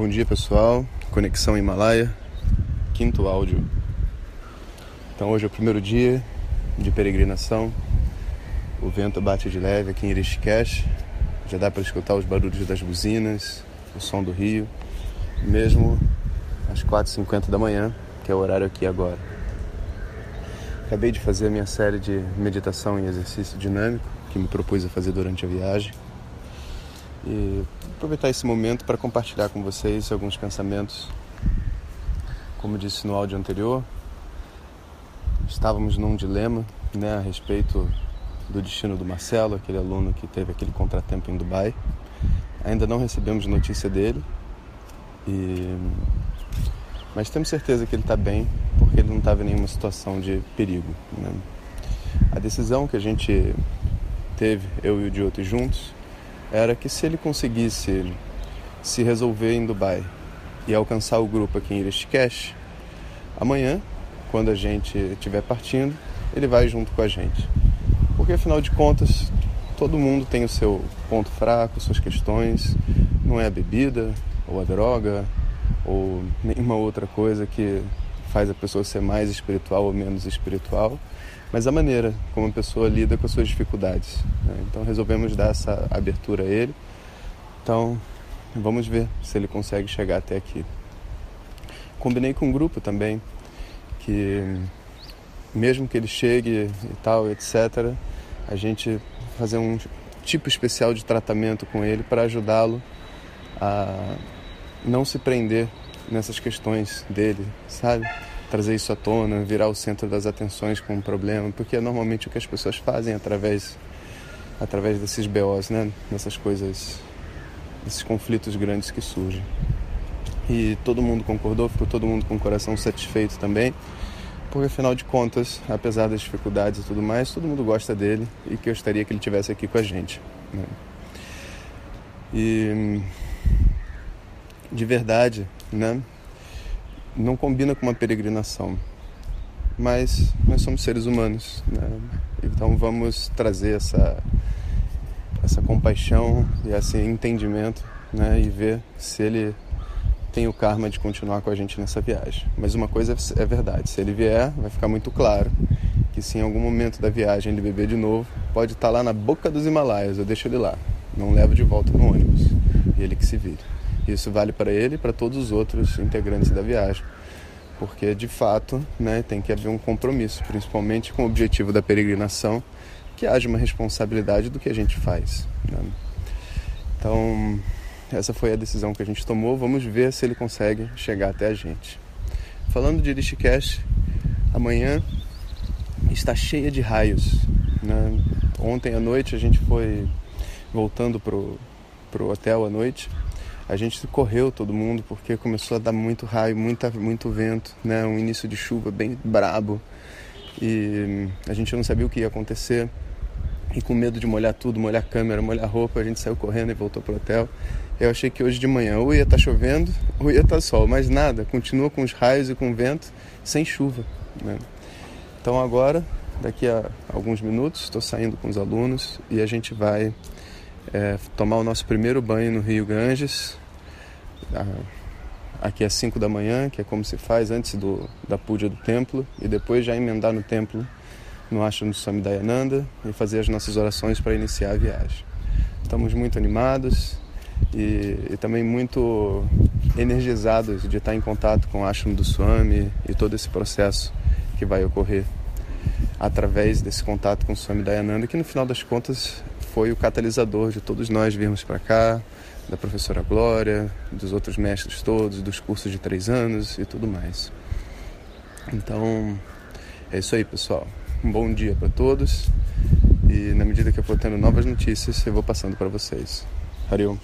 Bom dia pessoal, Conexão Himalaia, quinto áudio. Então hoje é o primeiro dia de peregrinação. O vento bate de leve aqui em Rishikesh. Já dá para escutar os barulhos das buzinas, o som do rio, mesmo às 4h50 da manhã, que é o horário aqui agora. Acabei de fazer a minha série de meditação e exercício dinâmico que me propus a fazer durante a viagem e aproveitar esse momento para compartilhar com vocês alguns pensamentos. Como disse no áudio anterior, estávamos num dilema né, a respeito do destino do Marcelo, aquele aluno que teve aquele contratempo em Dubai. Ainda não recebemos notícia dele, e... mas temos certeza que ele está bem, porque ele não estava em nenhuma situação de perigo. Né? A decisão que a gente teve, eu e o Dioto juntos, era que se ele conseguisse se resolver em Dubai e alcançar o grupo aqui em Rishikesh, amanhã, quando a gente estiver partindo, ele vai junto com a gente. Porque afinal de contas, todo mundo tem o seu ponto fraco, suas questões, não é a bebida ou a droga ou nenhuma outra coisa que faz a pessoa ser mais espiritual ou menos espiritual mas a maneira como a pessoa lida com as suas dificuldades. Né? Então resolvemos dar essa abertura a ele. Então vamos ver se ele consegue chegar até aqui. Combinei com o grupo também que mesmo que ele chegue e tal, etc., a gente fazer um tipo especial de tratamento com ele para ajudá-lo a não se prender nessas questões dele, sabe? trazer isso à tona, virar o centro das atenções com um problema, porque é normalmente o que as pessoas fazem através através desses BOs, né? Nessas coisas, esses conflitos grandes que surgem. E todo mundo concordou, ficou todo mundo com o coração satisfeito também, porque afinal de contas, apesar das dificuldades e tudo mais, todo mundo gosta dele e que eu gostaria que ele tivesse aqui com a gente. Né? E de verdade, né? não combina com uma peregrinação. Mas nós somos seres humanos, né? então vamos trazer essa, essa compaixão e esse entendimento né? e ver se ele tem o karma de continuar com a gente nessa viagem. Mas uma coisa é verdade: se ele vier, vai ficar muito claro que se em algum momento da viagem ele beber de novo, pode estar lá na boca dos Himalaias, eu deixo ele lá, não levo de volta no ônibus, e ele que se vire. Isso vale para ele e para todos os outros integrantes da viagem, porque de fato né, tem que haver um compromisso, principalmente com o objetivo da peregrinação, que haja uma responsabilidade do que a gente faz. Né? Então, essa foi a decisão que a gente tomou. Vamos ver se ele consegue chegar até a gente. Falando de Rishikesh, amanhã está cheia de raios. Né? Ontem à noite a gente foi voltando pro, pro hotel à noite a gente correu todo mundo porque começou a dar muito raio, muita, muito vento, né? Um início de chuva bem brabo e a gente não sabia o que ia acontecer e com medo de molhar tudo, molhar a câmera, molhar a roupa, a gente saiu correndo e voltou pro hotel. Eu achei que hoje de manhã ou ia estar tá chovendo ou ia estar tá sol, mas nada, continua com os raios e com vento, sem chuva. Né? Então agora, daqui a alguns minutos, estou saindo com os alunos e a gente vai é, tomar o nosso primeiro banho no Rio Ganges. Aqui é 5 da manhã, que é como se faz antes do, da púdia do templo, e depois já emendar no templo, no ashram do Swami Dayananda, e fazer as nossas orações para iniciar a viagem. Estamos muito animados e, e também muito energizados de estar em contato com o ashram do Swami e todo esse processo que vai ocorrer através desse contato com o Swami Dayananda, que no final das contas foi o catalisador de todos nós virmos para cá, da professora Glória, dos outros mestres todos, dos cursos de três anos e tudo mais. Então, é isso aí, pessoal. Um bom dia para todos e na medida que eu for tendo novas notícias, eu vou passando para vocês. Hariom.